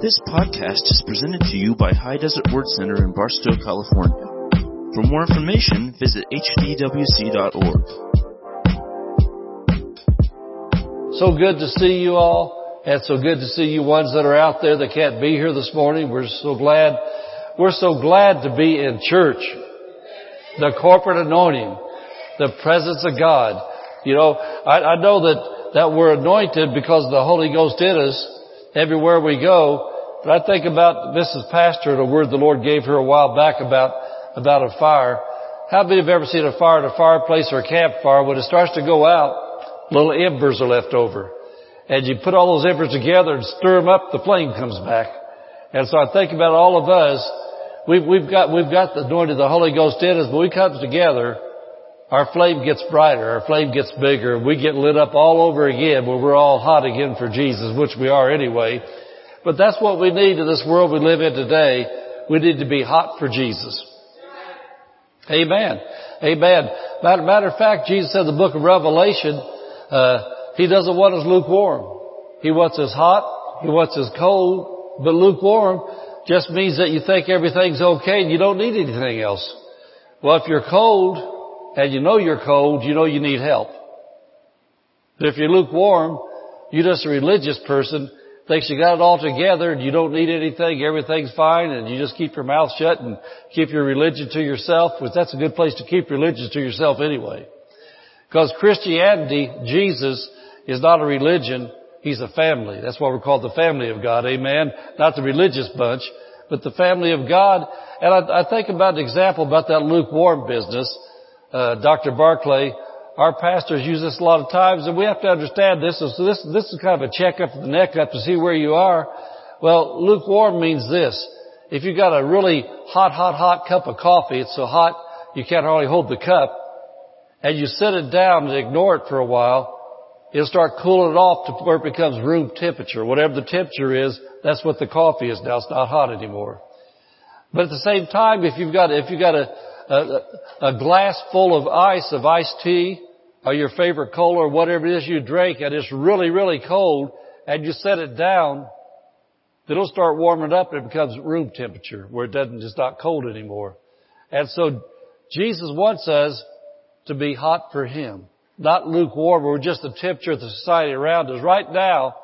This podcast is presented to you by High Desert Word Center in Barstow, California. For more information, visit hdwc.org. So good to see you all, and so good to see you ones that are out there that can't be here this morning. We're so glad, we're so glad to be in church. The corporate anointing, the presence of God. You know, I, I know that, that we're anointed because the Holy Ghost in us everywhere we go. But I think about Mrs. Pastor, and a word the Lord gave her a while back about, about a fire. How many have ever seen a fire at a fireplace or a campfire? When it starts to go out, little embers are left over. And you put all those embers together and stir them up, the flame comes back. And so I think about all of us. We've, we've got, we've got the anointing of the Holy Ghost in us, but we come together our flame gets brighter, our flame gets bigger, we get lit up all over again where we're all hot again for Jesus, which we are anyway. But that's what we need in this world we live in today. We need to be hot for Jesus. Amen. Amen. Matter, matter of fact, Jesus said in the book of Revelation, uh, He doesn't want us lukewarm. He wants us hot. He wants us cold. But lukewarm just means that you think everything's okay and you don't need anything else. Well, if you're cold, and you know you're cold, you know you need help. But if you're lukewarm, you're just a religious person, thinks you got it all together and you don't need anything, everything's fine, and you just keep your mouth shut and keep your religion to yourself, which that's a good place to keep religion to yourself anyway. Because Christianity, Jesus, is not a religion, He's a family. That's why we're called the family of God, amen? Not the religious bunch, but the family of God. And I, I think about an example about that lukewarm business uh, Dr. Barclay, our pastors use this a lot of times, and we have to understand this. So this, this is kind of a check up the neck up to see where you are. Well, lukewarm means this. If you've got a really hot, hot, hot cup of coffee, it's so hot you can't hardly hold the cup, and you set it down and ignore it for a while, it'll start cooling it off to where it becomes room temperature. Whatever the temperature is, that's what the coffee is now. It's not hot anymore. But at the same time, if you've got, if you've got a, a, a glass full of ice, of iced tea, or your favorite cola or whatever it is you drink and it's really, really cold and you set it down, it'll start warming up and it becomes room temperature where it doesn't, it's not cold anymore. And so Jesus wants us to be hot for Him, not lukewarm or just the temperature of the society around us. Right now,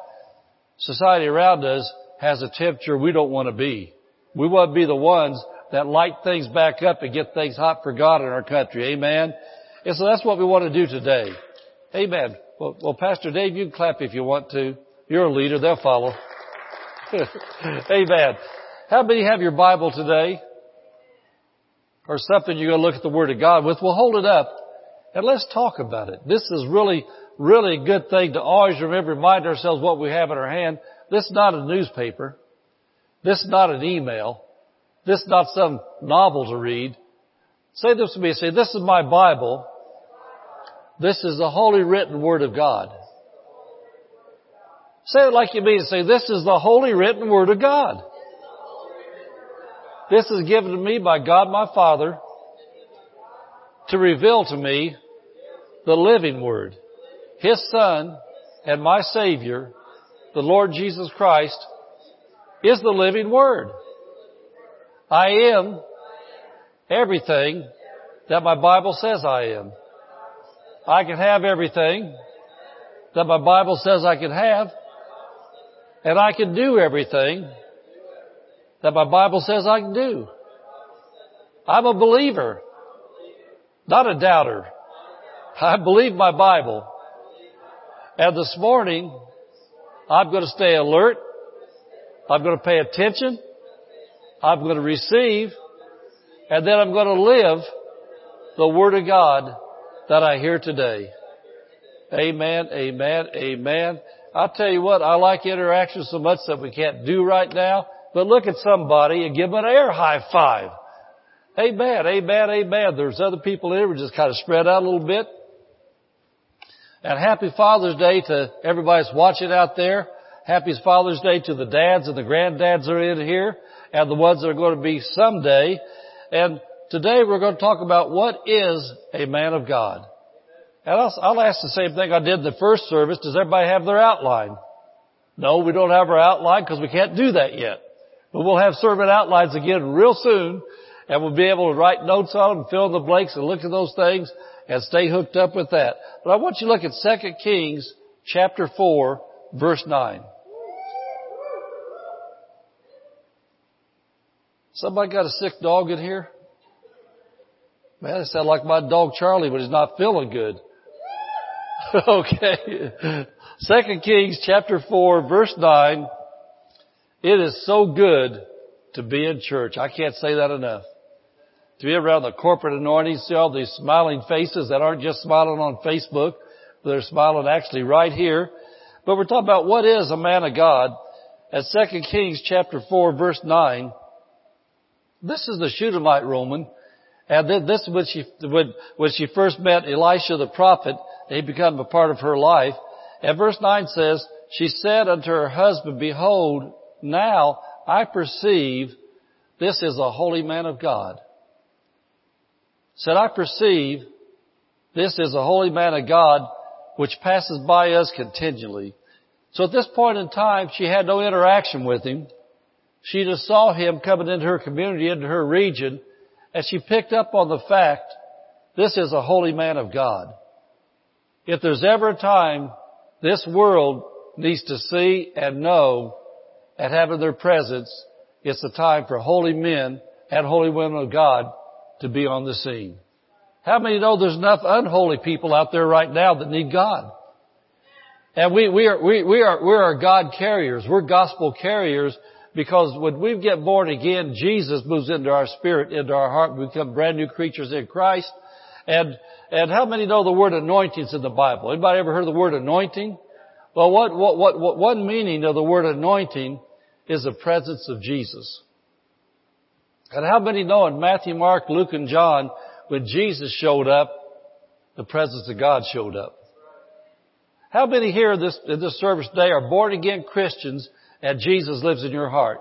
society around us has a temperature we don't want to be. We want to be the ones that light things back up and get things hot for God in our country. Amen. And so that's what we want to do today. Amen. Well, well Pastor Dave, you can clap if you want to. You're a leader. They'll follow. Amen. How many have your Bible today? Or something you're going to look at the Word of God with? Well, hold it up and let's talk about it. This is really, really a good thing to always remember, remind ourselves what we have in our hand. This is not a newspaper. This is not an email. This is not some novel to read. Say this to me. Say, this is my Bible. This is the holy written word of God. Say it like you mean it. Say, this is the holy written word of God. This is given to me by God my Father to reveal to me the living word. His Son and my Savior, the Lord Jesus Christ, is the living word. I am everything that my Bible says I am. I can have everything that my Bible says I can have. And I can do everything that my Bible says I can do. I'm a believer, not a doubter. I believe my Bible. And this morning, I'm going to stay alert. I'm going to pay attention. I'm going to receive, and then I'm going to live the Word of God that I hear today. Amen, amen, amen. I'll tell you what, I like interaction so much that we can't do right now, but look at somebody and give them an air high five. Amen, amen, amen. There's other people in here, we're just kind of spread out a little bit. And happy Father's Day to everybody that's watching out there. Happy Father's Day to the dads and the granddads that are in here and the ones that are going to be someday. And today we're going to talk about what is a man of God. And I'll, I'll ask the same thing I did in the first service. Does everybody have their outline? No, we don't have our outline because we can't do that yet. But we'll have sermon outlines again real soon and we'll be able to write notes on them, fill in the blanks and look at those things and stay hooked up with that. But I want you to look at 2 Kings chapter 4 verse 9. Somebody got a sick dog in here? Man, it sounds like my dog Charlie, but he's not feeling good. okay. Second Kings chapter 4 verse 9. It is so good to be in church. I can't say that enough. To be around the corporate anointing, see all these smiling faces that aren't just smiling on Facebook, but they're smiling actually right here. But we're talking about what is a man of God. At 2 Kings chapter 4 verse 9, this is the Shunammite woman. And this is when she, when, when she first met Elisha the prophet, he became a part of her life. And verse 9 says, She said unto her husband, Behold, now I perceive this is a holy man of God. Said, I perceive this is a holy man of God which passes by us continually. So at this point in time, she had no interaction with him. She just saw him coming into her community, into her region, and she picked up on the fact, this is a holy man of God. If there's ever a time this world needs to see and know and have in their presence, it's the time for holy men and holy women of God to be on the scene. How many know there's enough unholy people out there right now that need God? And we, we are, we, we are, we are God carriers. We're gospel carriers because when we get born again, Jesus moves into our spirit, into our heart. We become brand new creatures in Christ. And, and how many know the word anointing's in the Bible? Anybody ever heard the word anointing? Well, what, what, what, what one meaning of the word anointing is the presence of Jesus. And how many know in Matthew, Mark, Luke, and John, when Jesus showed up, the presence of God showed up? How many here in this, in this service today are born again Christians and Jesus lives in your heart?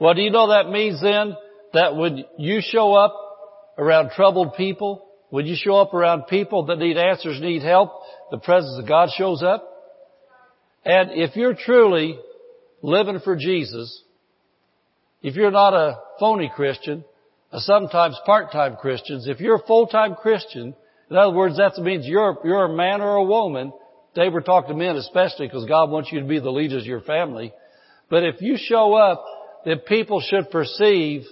Well, do you know that means then that when you show up around troubled people, when you show up around people that need answers, need help, the presence of God shows up? And if you're truly living for Jesus, if you're not a phony Christian, a sometimes part-time Christian, if you're a full-time Christian, in other words, that means you're, you're a man or a woman. They were talking to men especially because God wants you to be the leaders of your family. But if you show up, then people should perceive,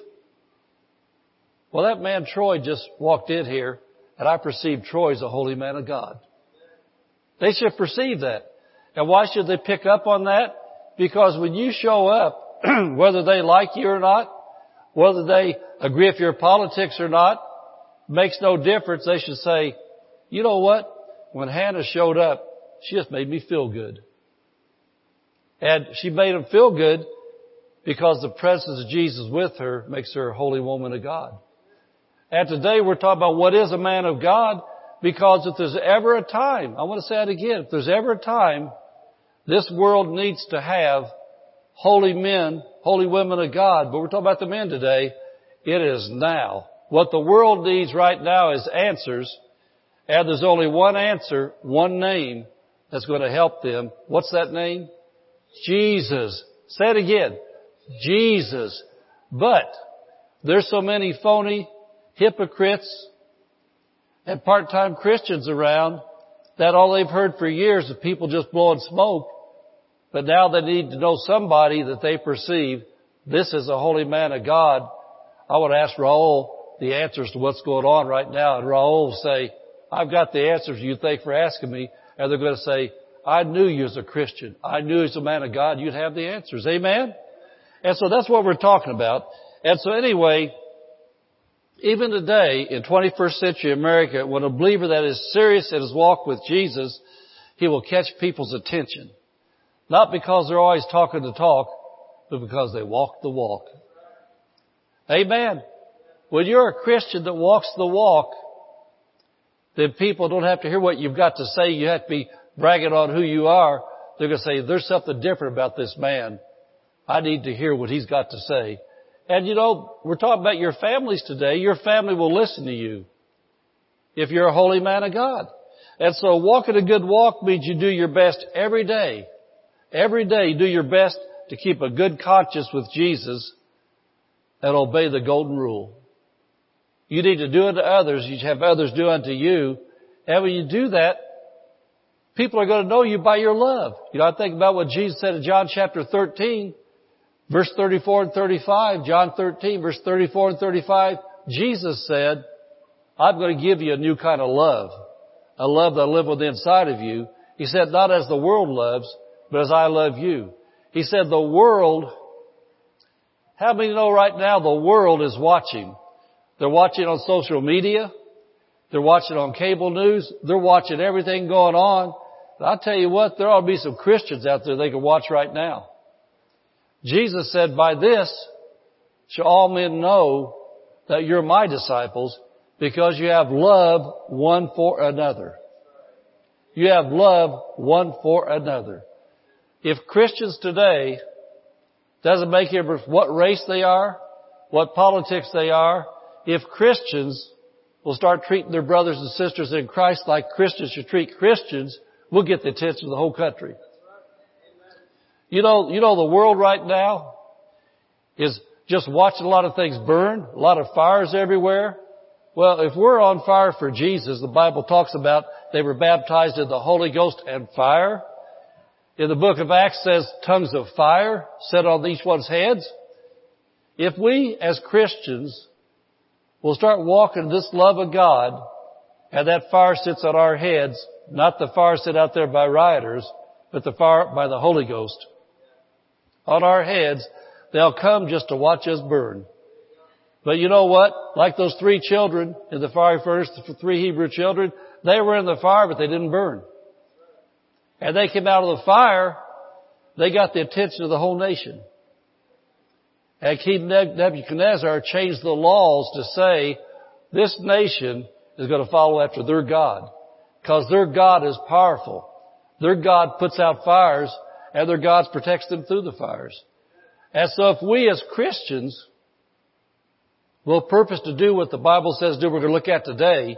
well that man Troy just walked in here and I perceive Troy as a holy man of God. They should perceive that. And why should they pick up on that? Because when you show up, whether they like you or not, whether they agree with your politics or not, makes no difference. They should say, you know what? When Hannah showed up, she just made me feel good. And she made them feel good because the presence of Jesus with her makes her a holy woman of God. And today we're talking about what is a man of God because if there's ever a time, I want to say it again, if there's ever a time this world needs to have holy men, holy women of God, but we're talking about the men today. It is now. What the world needs right now is answers, and there's only one answer, one name that's going to help them. What's that name? Jesus. Say it again. Jesus. But there's so many phony hypocrites and part-time Christians around that all they've heard for years is people just blowing smoke but now they need to know somebody that they perceive this is a holy man of God. I would ask Raul the answers to what's going on right now. And Raul will say, I've got the answers you think for asking me. And they're going to say, I knew you as a Christian. I knew as a man of God you'd have the answers. Amen? And so that's what we're talking about. And so anyway, even today in 21st century America, when a believer that is serious in his walk with Jesus, he will catch people's attention. Not because they're always talking the talk, but because they walk the walk. Amen. When you're a Christian that walks the walk, then people don't have to hear what you've got to say. You have to be bragging on who you are. They're going to say, there's something different about this man. I need to hear what he's got to say. And you know, we're talking about your families today. Your family will listen to you if you're a holy man of God. And so walking a good walk means you do your best every day. Every day do your best to keep a good conscience with Jesus and obey the golden rule. You need to do unto others, you have others do unto you. And when you do that, people are going to know you by your love. You know, I think about what Jesus said in John chapter 13, verse 34 and 35, John 13, verse 34 and 35, Jesus said, I'm going to give you a new kind of love. A love that'll live within inside of you. He said, not as the world loves, but as I love you. He said, the world, how many know right now the world is watching? They're watching on social media. They're watching on cable news. They're watching everything going on. I'll tell you what, there ought to be some Christians out there they can watch right now. Jesus said, by this shall all men know that you're my disciples because you have love one for another. You have love one for another. If Christians today doesn't make it what race they are, what politics they are, if Christians will start treating their brothers and sisters in Christ like Christians should treat Christians, we'll get the attention of the whole country. You know, you know the world right now is just watching a lot of things burn, a lot of fires everywhere. Well, if we're on fire for Jesus, the Bible talks about they were baptized in the Holy Ghost and fire. In the book of Acts says tongues of fire set on each one's heads. If we as Christians will start walking this love of God and that fire sits on our heads, not the fire set out there by rioters, but the fire by the Holy Ghost on our heads, they'll come just to watch us burn. But you know what? Like those three children in the fiery furnace, the three Hebrew children, they were in the fire, but they didn't burn. And they came out of the fire, they got the attention of the whole nation. And King Nebuchadnezzar changed the laws to say, this nation is going to follow after their God. Because their God is powerful. Their God puts out fires, and their God protects them through the fires. And so if we as Christians will purpose to do what the Bible says do, we're going to look at today,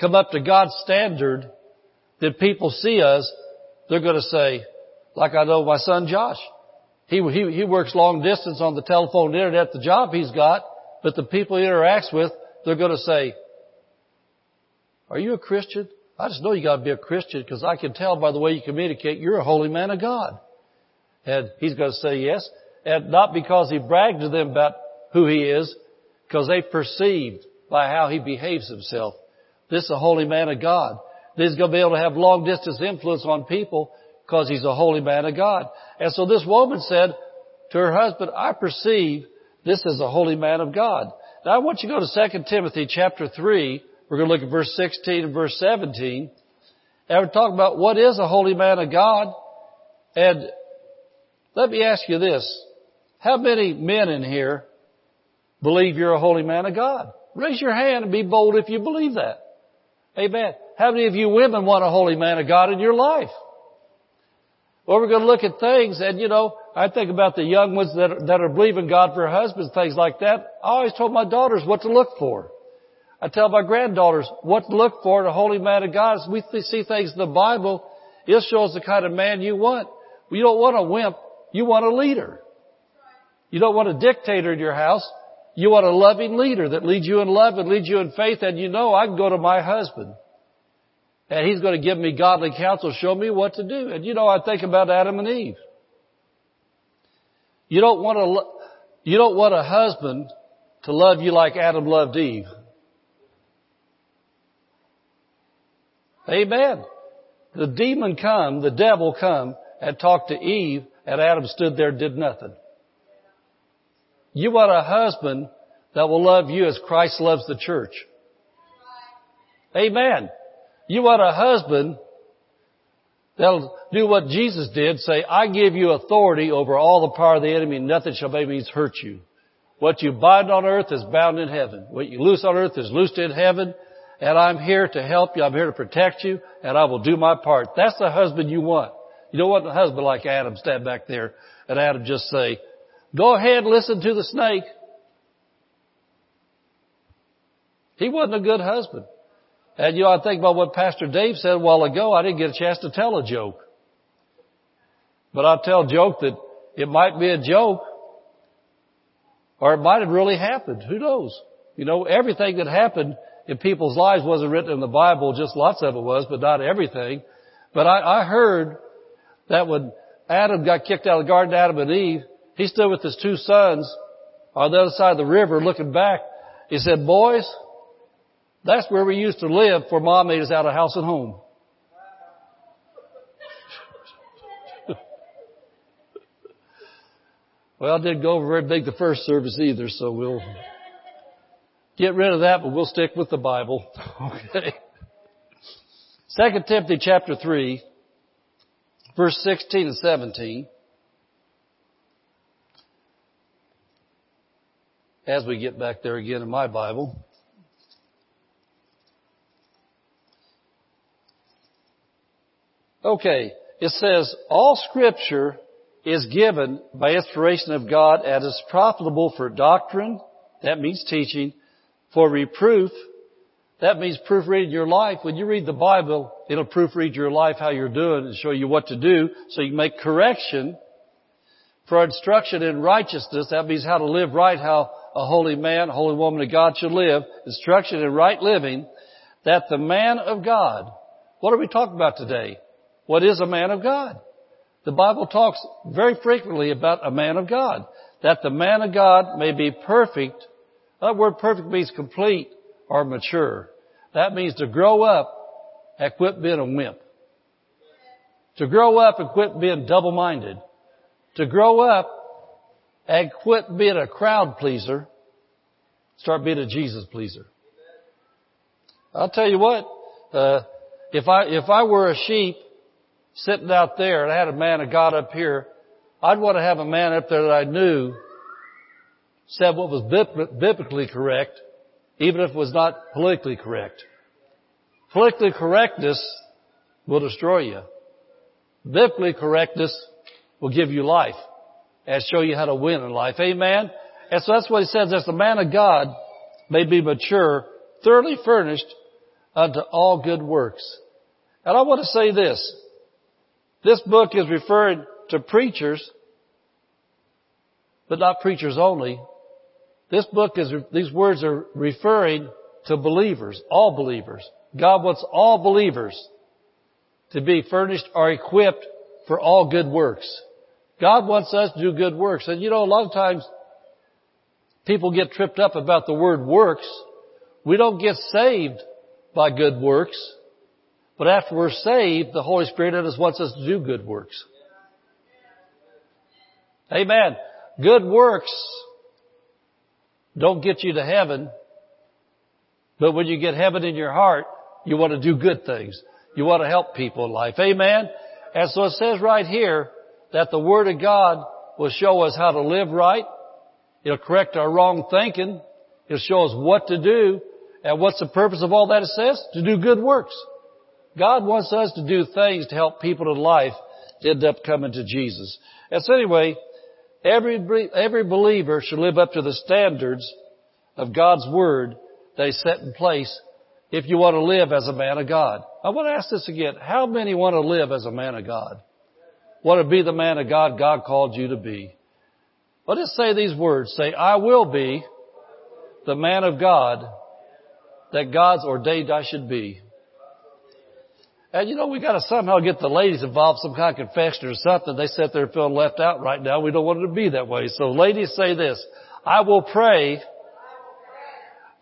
come up to God's standard, that people see us, they're going to say, like I know my son Josh. He, he, he works long distance on the telephone internet, the job he's got, but the people he interacts with, they're going to say, are you a Christian? I just know you gotta be a Christian because I can tell by the way you communicate you're a holy man of God. And he's going to say yes. And not because he bragged to them about who he is, because they perceived by how he behaves himself. This is a holy man of God. This is going to be able to have long distance influence on people because he's a holy man of God. And so this woman said to her husband, I perceive this is a holy man of God. Now I want you to go to 2 Timothy chapter 3. We're going to look at verse 16 and verse 17. And we're talking about what is a holy man of God. And let me ask you this. How many men in here believe you're a holy man of God? Raise your hand and be bold if you believe that. Amen. How many of you women want a holy man of God in your life? Well, we're going to look at things and you know, I think about the young ones that are, that are believing God for husbands, things like that. I always told my daughters what to look for. I tell my granddaughters what to look for in a holy man of God. As we see things in the Bible, it shows the kind of man you want. You don't want a wimp. You want a leader. You don't want a dictator in your house. You want a loving leader that leads you in love and leads you in faith and you know I can go to my husband. And he's going to give me godly counsel, show me what to do. And you know, I think about Adam and Eve. You don't want a, you don't want a husband to love you like Adam loved Eve. Amen. The demon come, the devil come and talked to Eve and Adam stood there and did nothing. You want a husband that will love you as Christ loves the church. Amen. You want a husband that'll do what Jesus did, say, I give you authority over all the power of the enemy, nothing shall by means hurt you. What you bind on earth is bound in heaven. What you loose on earth is loosed in heaven and I'm here to help you. I'm here to protect you, and I will do my part. That's the husband you want. You don't want a husband like Adam stand back there and Adam just say, go ahead, listen to the snake. He wasn't a good husband. And you know, I think about what Pastor Dave said a while ago. I didn't get a chance to tell a joke. But I'll tell a joke that it might be a joke, or it might have really happened. Who knows? You know, everything that happened in people's lives wasn't written in the Bible, just lots of it was, but not everything. But I, I heard that when Adam got kicked out of the garden, Adam and Eve, he stood with his two sons on the other side of the river looking back. He said, boys, that's where we used to live before mom made us out of house and home. well, I didn't go over very big the first service either, so we'll get rid of that, but we'll stick with the Bible. Okay. Second Timothy chapter 3, verse 16 and 17. As we get back there again in my Bible. Okay, it says, all scripture is given by inspiration of God and is profitable for doctrine, that means teaching, for reproof, that means proofreading your life. When you read the Bible, it'll proofread your life, how you're doing, and show you what to do, so you can make correction. For instruction in righteousness, that means how to live right, how a holy man, a holy woman of God should live. Instruction in right living, that the man of God, what are we talking about today? What is a man of God? The Bible talks very frequently about a man of God. That the man of God may be perfect. That word perfect means complete or mature. That means to grow up and quit being a wimp. To grow up and quit being double-minded. To grow up and quit being a crowd pleaser. Start being a Jesus pleaser. I'll tell you what, uh, if I, if I were a sheep sitting out there and I had a man of God up here, I'd want to have a man up there that I knew said what was biblically correct, even if it was not politically correct. Politically correctness will destroy you. Biblically correctness will give you life and show you how to win in life. Amen? And so that's what he says, as the man of God may be mature, thoroughly furnished unto all good works. And I want to say this. This book is referring to preachers, but not preachers only. This book is, these words are referring to believers, all believers. God wants all believers to be furnished or equipped for all good works. God wants us to do good works. And you know, a lot of times people get tripped up about the word works. We don't get saved by good works. But after we're saved, the Holy Spirit in us wants us to do good works. Amen. Good works don't get you to heaven, but when you get heaven in your heart, you want to do good things. You want to help people in life. Amen. And so it says right here that the Word of God will show us how to live right. It'll correct our wrong thinking. It'll show us what to do. And what's the purpose of all that it says? To do good works. God wants us to do things to help people in life end up coming to Jesus. And so anyway, every, every believer should live up to the standards of God's Word they set in place if you want to live as a man of God. I want to ask this again. How many want to live as a man of God? Want to be the man of God God called you to be? Let us say these words. Say, I will be the man of God that God's ordained I should be. And you know, we gotta somehow get the ladies involved, some kind of confession or something. They sit there feeling left out right now. We don't want it to be that way. So ladies say this, I will pray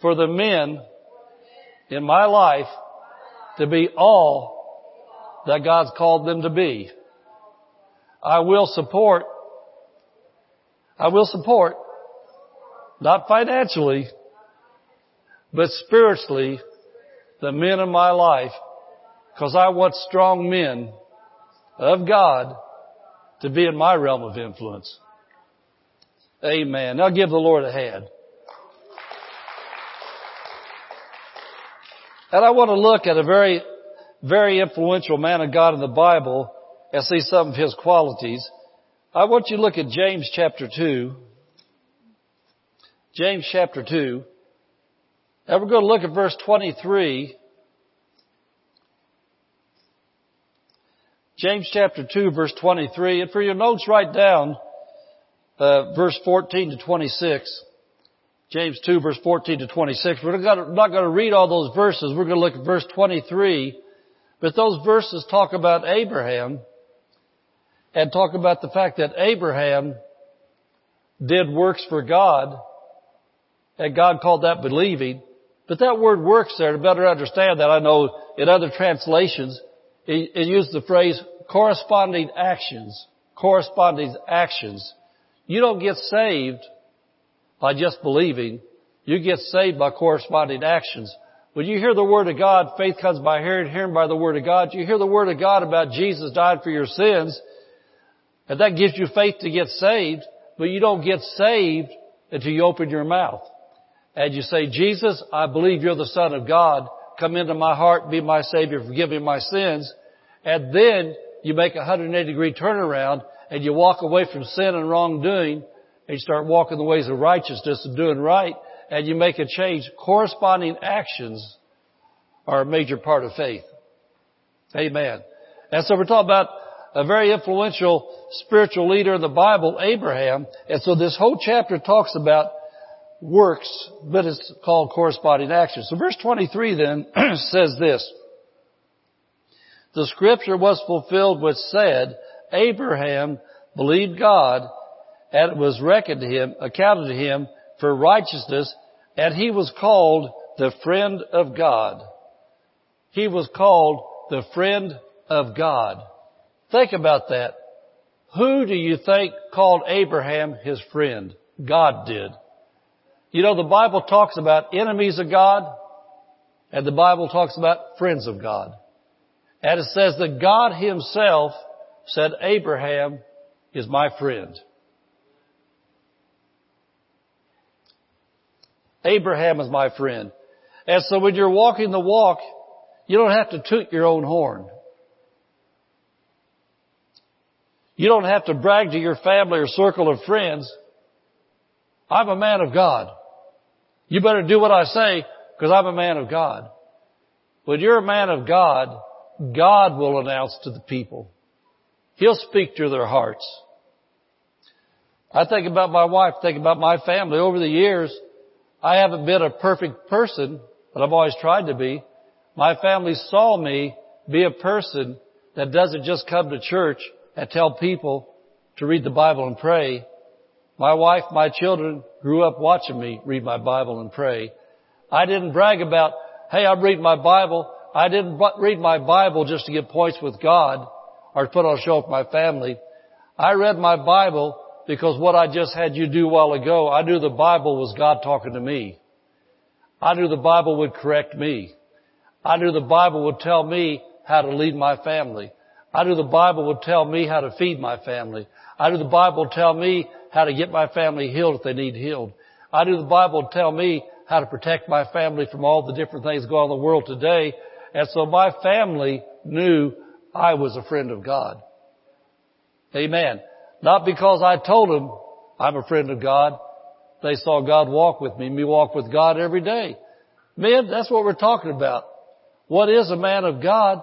for the men in my life to be all that God's called them to be. I will support, I will support, not financially, but spiritually, the men in my life because I want strong men of God to be in my realm of influence. Amen. Now give the Lord a hand. And I want to look at a very, very influential man of God in the Bible and see some of his qualities. I want you to look at James chapter 2. James chapter 2. And we're going to look at verse 23 James chapter 2 verse 23. And for your notes, write down uh, verse 14 to 26. James 2 verse 14 to 26. We're not going to read all those verses. We're going to look at verse 23. But those verses talk about Abraham and talk about the fact that Abraham did works for God and God called that believing. But that word works there to better understand that. I know in other translations it, uses the phrase corresponding actions. Corresponding actions. You don't get saved by just believing. You get saved by corresponding actions. When you hear the Word of God, faith comes by hearing, hearing by the Word of God. You hear the Word of God about Jesus died for your sins, and that gives you faith to get saved, but you don't get saved until you open your mouth. And you say, Jesus, I believe you're the Son of God. Come into my heart, be my Savior, forgive me my sins. And then you make a 180 degree turnaround and you walk away from sin and wrongdoing and you start walking the ways of righteousness and doing right and you make a change. Corresponding actions are a major part of faith. Amen. And so we're talking about a very influential spiritual leader in the Bible, Abraham. And so this whole chapter talks about works, but it's called corresponding actions. So verse 23 then says this. The scripture was fulfilled which said, Abraham believed God and it was reckoned to him, accounted to him for righteousness and he was called the friend of God. He was called the friend of God. Think about that. Who do you think called Abraham his friend? God did. You know, the Bible talks about enemies of God and the Bible talks about friends of God. And it says that God himself said Abraham is my friend. Abraham is my friend. And so when you're walking the walk, you don't have to toot your own horn. You don't have to brag to your family or circle of friends. I'm a man of God. You better do what I say because I'm a man of God. When you're a man of God, God will announce to the people. He'll speak to their hearts. I think about my wife, think about my family. Over the years, I haven't been a perfect person, but I've always tried to be. My family saw me be a person that doesn't just come to church and tell people to read the Bible and pray. My wife, my children grew up watching me read my Bible and pray. I didn't brag about, hey, I'm reading my Bible. I didn't read my Bible just to get points with God or to put on a show with my family. I read my Bible because what I just had you do a while ago, I knew the Bible was God talking to me. I knew the Bible would correct me. I knew the Bible would tell me how to lead my family. I knew the Bible would tell me how to feed my family. I knew the Bible would tell me how to get my family healed if they need healed. I knew the Bible would tell me how to protect my family from all the different things going on in the world today. And so my family knew I was a friend of God. Amen. Not because I told them I'm a friend of God. They saw God walk with me. Me walk with God every day. Men, that's what we're talking about. What is a man of God?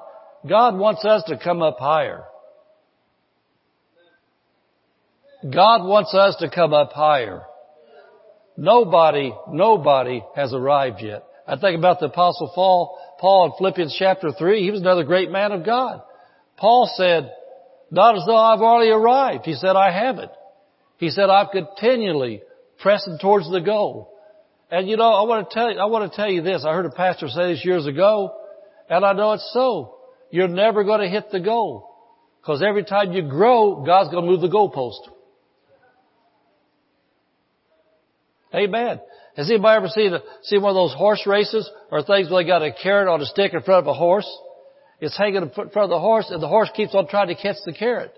God wants us to come up higher. God wants us to come up higher. Nobody, nobody has arrived yet. I think about the apostle Paul, Paul in Philippians chapter 3. He was another great man of God. Paul said, not as though I've already arrived. He said, I haven't. He said, I'm continually pressing towards the goal. And you know, I want to tell you, I want to tell you this. I heard a pastor say this years ago, and I know it's so. You're never going to hit the goal. Because every time you grow, God's going to move the goalpost. Amen. Has anybody ever seen, a, seen one of those horse races or things where they got a carrot on a stick in front of a horse? It's hanging in front of the horse and the horse keeps on trying to catch the carrot.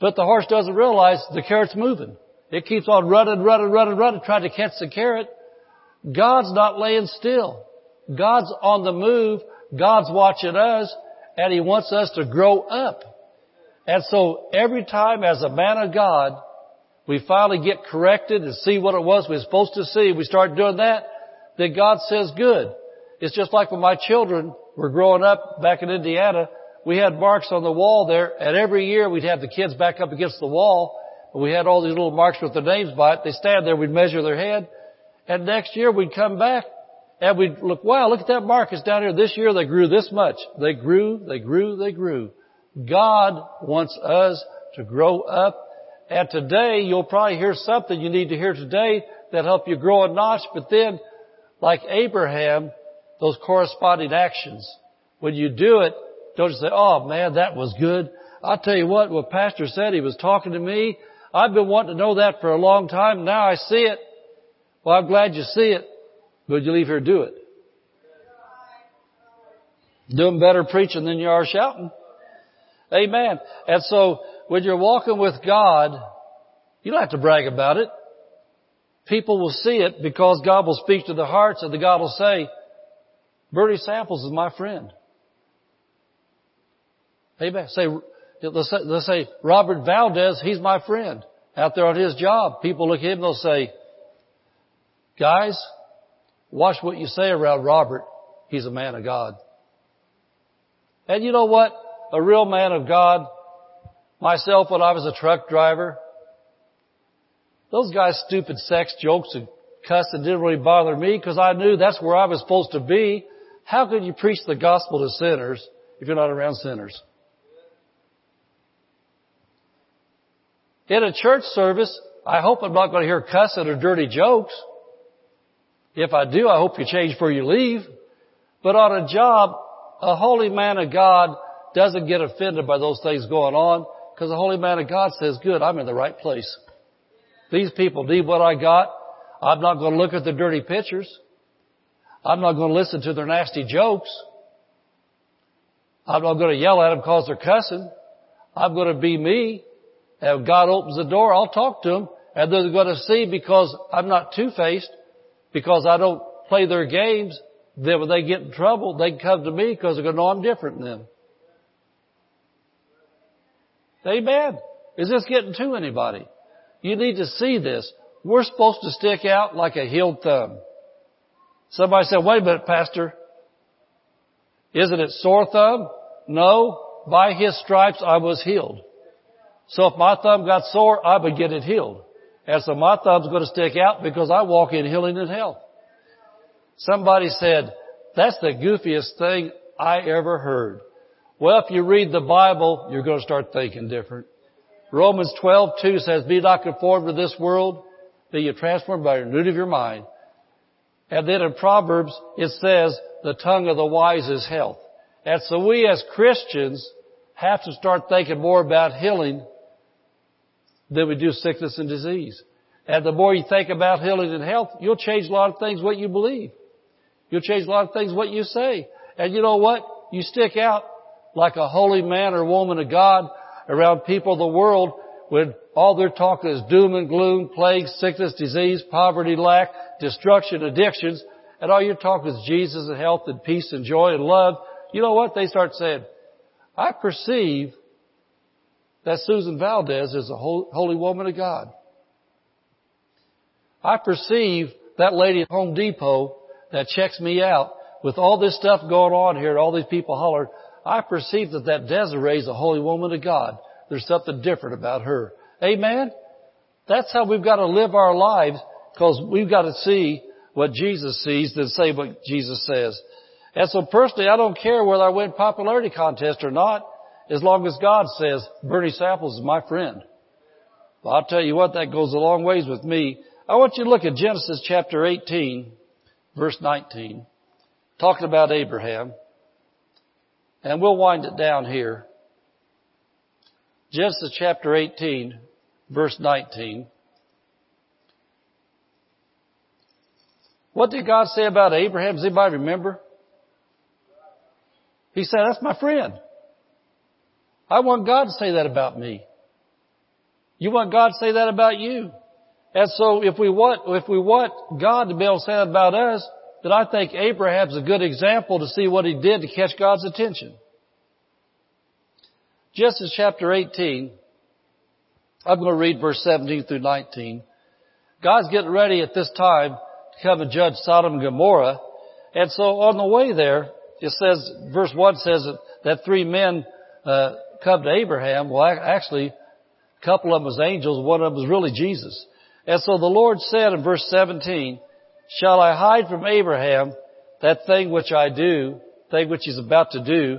But the horse doesn't realize the carrot's moving. It keeps on running, running, running, running, trying to catch the carrot. God's not laying still. God's on the move. God's watching us and He wants us to grow up. And so every time as a man of God, we finally get corrected and see what it was we were supposed to see, we start doing that, then God says good. It's just like when my children were growing up back in Indiana, we had marks on the wall there, and every year we'd have the kids back up against the wall, and we had all these little marks with their names by it. They stand there, we'd measure their head, and next year we'd come back, and we'd look, wow, look at that mark, it's down here. This year they grew this much. They grew, they grew, they grew. God wants us to grow up, and today you'll probably hear something you need to hear today that help you grow a notch, but then, like Abraham, those corresponding actions. When you do it, don't just say, oh man, that was good. I'll tell you what, what Pastor said, he was talking to me. I've been wanting to know that for a long time. Now I see it. Well, I'm glad you see it. Would you leave here do it? Doing better preaching than you are shouting. Amen. And so, when you're walking with God, you don't have to brag about it. People will see it because God will speak to their hearts and the God will say, Bernie Samples is my friend. Amen. Say, let's say, let's say Robert Valdez, he's my friend out there on his job. People look at him, and they'll say, guys, watch what you say around Robert. He's a man of God. And you know what? A real man of God, myself when I was a truck driver, those guys stupid sex jokes and cussing didn't really bother me because I knew that's where I was supposed to be. How could you preach the gospel to sinners if you're not around sinners? In a church service, I hope I'm not going to hear cussing or dirty jokes. If I do, I hope you change before you leave. But on a job, a holy man of God doesn't get offended by those things going on because the holy man of God says, good, I'm in the right place. These people need what I got. I'm not going to look at the dirty pictures. I'm not going to listen to their nasty jokes. I'm not going to yell at them because they're cussing. I'm going to be me. And if God opens the door, I'll talk to them. And they're going to see because I'm not two-faced, because I don't play their games, then when they get in trouble, they come to me because they're going to know I'm different than them. Amen. Is this getting to anybody? You need to see this. We're supposed to stick out like a healed thumb. Somebody said, wait a minute, pastor. Isn't it sore thumb? No. By his stripes I was healed. So if my thumb got sore, I would get it healed. And so my thumb's going to stick out because I walk in healing and health. Somebody said, that's the goofiest thing I ever heard. Well, if you read the Bible, you're going to start thinking different. Romans 12:2 says, "Be not conformed to this world, be you transformed by the renewing of your mind." And then in Proverbs, it says, the tongue of the wise is health. And so we as Christians have to start thinking more about healing than we do sickness and disease. And the more you think about healing and health, you'll change a lot of things what you believe. You'll change a lot of things what you say. And you know what? You stick out like a holy man or woman of God around people of the world when all they're talking is doom and gloom, plague, sickness, disease, poverty, lack, destruction, addictions, and all you're talking is Jesus and health and peace and joy and love, you know what? They start saying, I perceive that Susan Valdez is a holy woman of God. I perceive that lady at Home Depot that checks me out with all this stuff going on here, all these people holler, I perceive that that Desiree is a holy woman of God. There's something different about her. Amen? That's how we've got to live our lives because we've got to see what Jesus sees than say what Jesus says. And so personally, I don't care whether I win popularity contest or not, as long as God says, Bernie Samples is my friend. Well, I'll tell you what, that goes a long ways with me. I want you to look at Genesis chapter 18, verse 19, talking about Abraham. And we'll wind it down here. Genesis chapter 18, verse 19. What did God say about Abraham? Does anybody remember? He said, that's my friend. I want God to say that about me. You want God to say that about you. And so if we want, if we want God to be able to say that about us, then I think Abraham's a good example to see what he did to catch God's attention. Genesis chapter 18. I'm going to read verse 17 through 19. God's getting ready at this time to come and judge Sodom and Gomorrah. And so on the way there, it says, verse 1 says that that three men uh, come to Abraham. Well, actually, a couple of them was angels. One of them was really Jesus. And so the Lord said in verse 17, Shall I hide from Abraham that thing which I do, thing which he's about to do,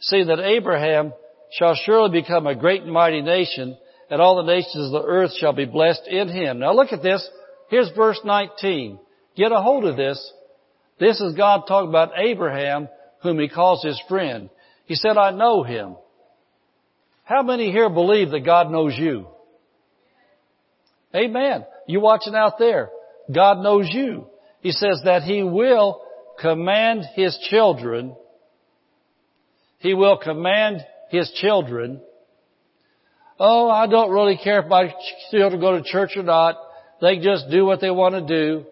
seeing that Abraham shall surely become a great and mighty nation, and all the nations of the earth shall be blessed in him. Now look at this. Here's verse 19. Get a hold of this. This is God talking about Abraham, whom he calls his friend. He said, I know him. How many here believe that God knows you? Amen. You watching out there. God knows you. He says that He will command His children. He will command His children. Oh, I don't really care if my children go to church or not. They just do what they want to do.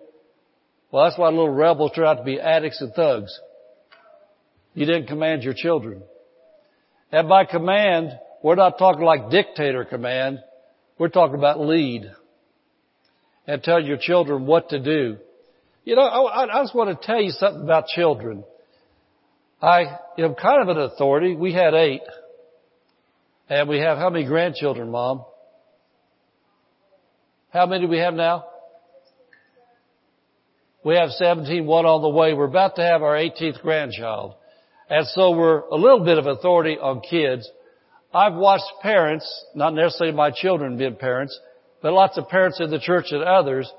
Well, that's why little rebels turn out to be addicts and thugs. You didn't command your children. And by command, we're not talking like dictator command. We're talking about lead. And tell your children what to do. You know, I, I just want to tell you something about children. I am kind of an authority. We had eight. And we have how many grandchildren, Mom? How many do we have now? We have 17, one on the way. We're about to have our 18th grandchild. And so we're a little bit of authority on kids. I've watched parents, not necessarily my children being parents, but lots of parents in the church and others.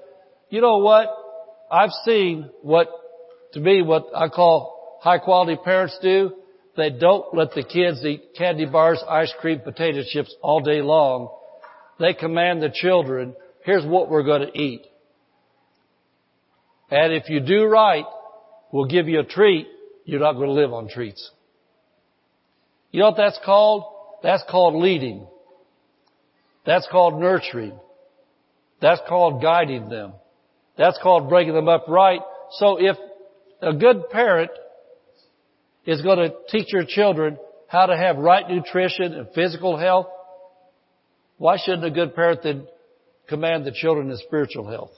You know what? I've seen what, to me, what I call high quality parents do. They don't let the kids eat candy bars, ice cream, potato chips all day long. They command the children, here's what we're going to eat. And if you do right, we'll give you a treat you're not going to live on treats. You know what that's called? That's called leading. That's called nurturing. That's called guiding them. That's called breaking them up right. So if a good parent is going to teach your children how to have right nutrition and physical health, why shouldn't a good parent then command the children in spiritual health?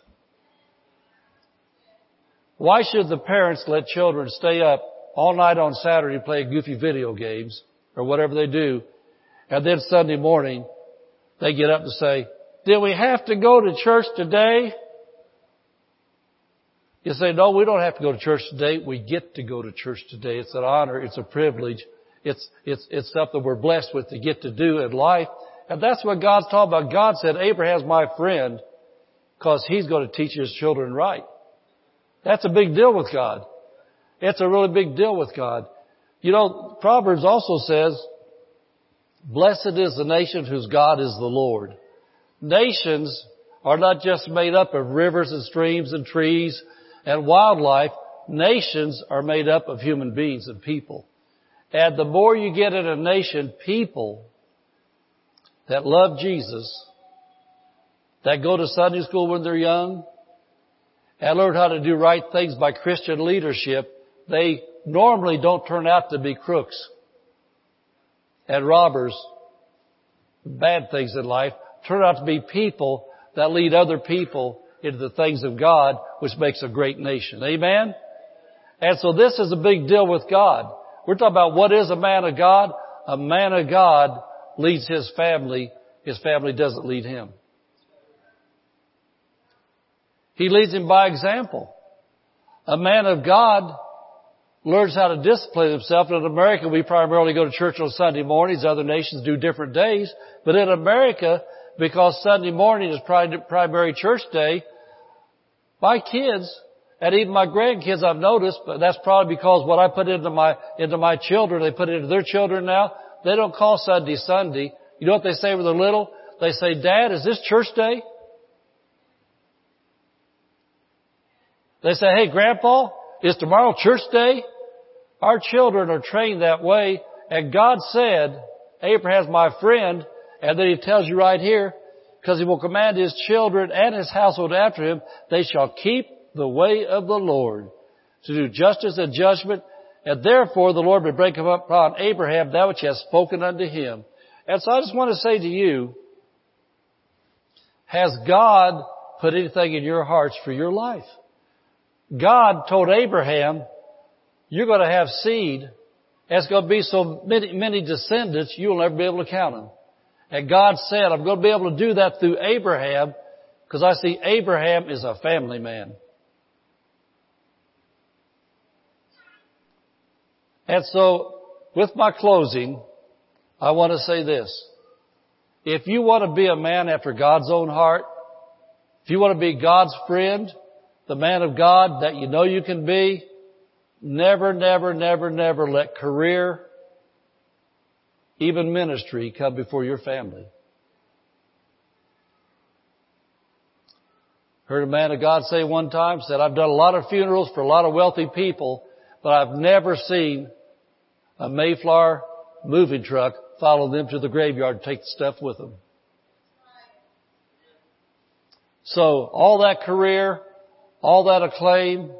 Why should the parents let children stay up all night on Saturday playing goofy video games or whatever they do. And then Sunday morning, they get up and say, did we have to go to church today? You say, no, we don't have to go to church today. We get to go to church today. It's an honor. It's a privilege. It's, it's, it's something we're blessed with to get to do in life. And that's what God's talking about. God said, Abraham's my friend because he's going to teach his children right. That's a big deal with God. It's a really big deal with God. You know, Proverbs also says, blessed is the nation whose God is the Lord. Nations are not just made up of rivers and streams and trees and wildlife. Nations are made up of human beings and people. And the more you get in a nation, people that love Jesus, that go to Sunday school when they're young, and learn how to do right things by Christian leadership, they normally don't turn out to be crooks and robbers, bad things in life, turn out to be people that lead other people into the things of God, which makes a great nation. Amen? And so this is a big deal with God. We're talking about what is a man of God? A man of God leads his family. His family doesn't lead him. He leads him by example. A man of God learns how to discipline himself. In America, we primarily go to church on Sunday mornings. Other nations do different days. But in America, because Sunday morning is primary church day, my kids, and even my grandkids I've noticed, but that's probably because what I put into my, into my children, they put into their children now, they don't call Sunday Sunday. You know what they say when they're little? They say, Dad, is this church day? They say, hey, Grandpa, is tomorrow church day? Our children are trained that way, and God said, Abraham's my friend, and then he tells you right here, because he will command his children and his household after him, they shall keep the way of the Lord to do justice and judgment, and therefore the Lord will break him up upon Abraham that which he has spoken unto him. And so I just want to say to you, has God put anything in your hearts for your life? God told Abraham, you're going to have seed it's going to be so many, many descendants, you'll never be able to count them. And God said, I'm going to be able to do that through Abraham because I see Abraham is a family man. And so, with my closing, I want to say this. If you want to be a man after God's own heart, if you want to be God's friend, the man of God that you know you can be, never, never, never, never let career, even ministry come before your family. Heard a man of God say one time, said, I've done a lot of funerals for a lot of wealthy people, but I've never seen a Mayflower moving truck follow them to the graveyard and take the stuff with them. So all that career, all that acclaim,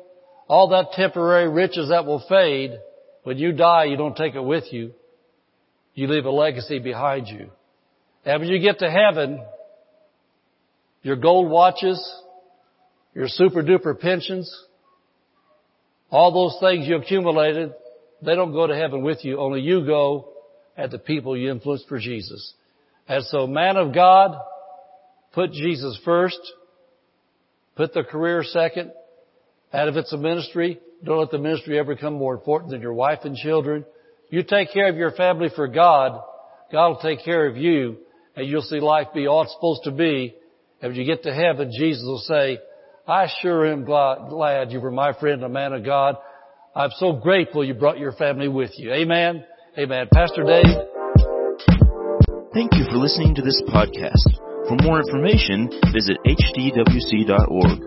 all that temporary riches that will fade, when you die, you don't take it with you. You leave a legacy behind you. And when you get to heaven, your gold watches, your super duper pensions, all those things you accumulated, they don't go to heaven with you. Only you go at the people you influenced for Jesus. And so man of God, put Jesus first, put the career second, and if it's a ministry, don't let the ministry ever become more important than your wife and children. You take care of your family for God, God will take care of you, and you'll see life be all it's supposed to be. And when you get to heaven, Jesus will say, I sure am glad you were my friend, a man of God. I'm so grateful you brought your family with you. Amen. Amen. Pastor Dave. Thank you for listening to this podcast. For more information, visit hdwc.org.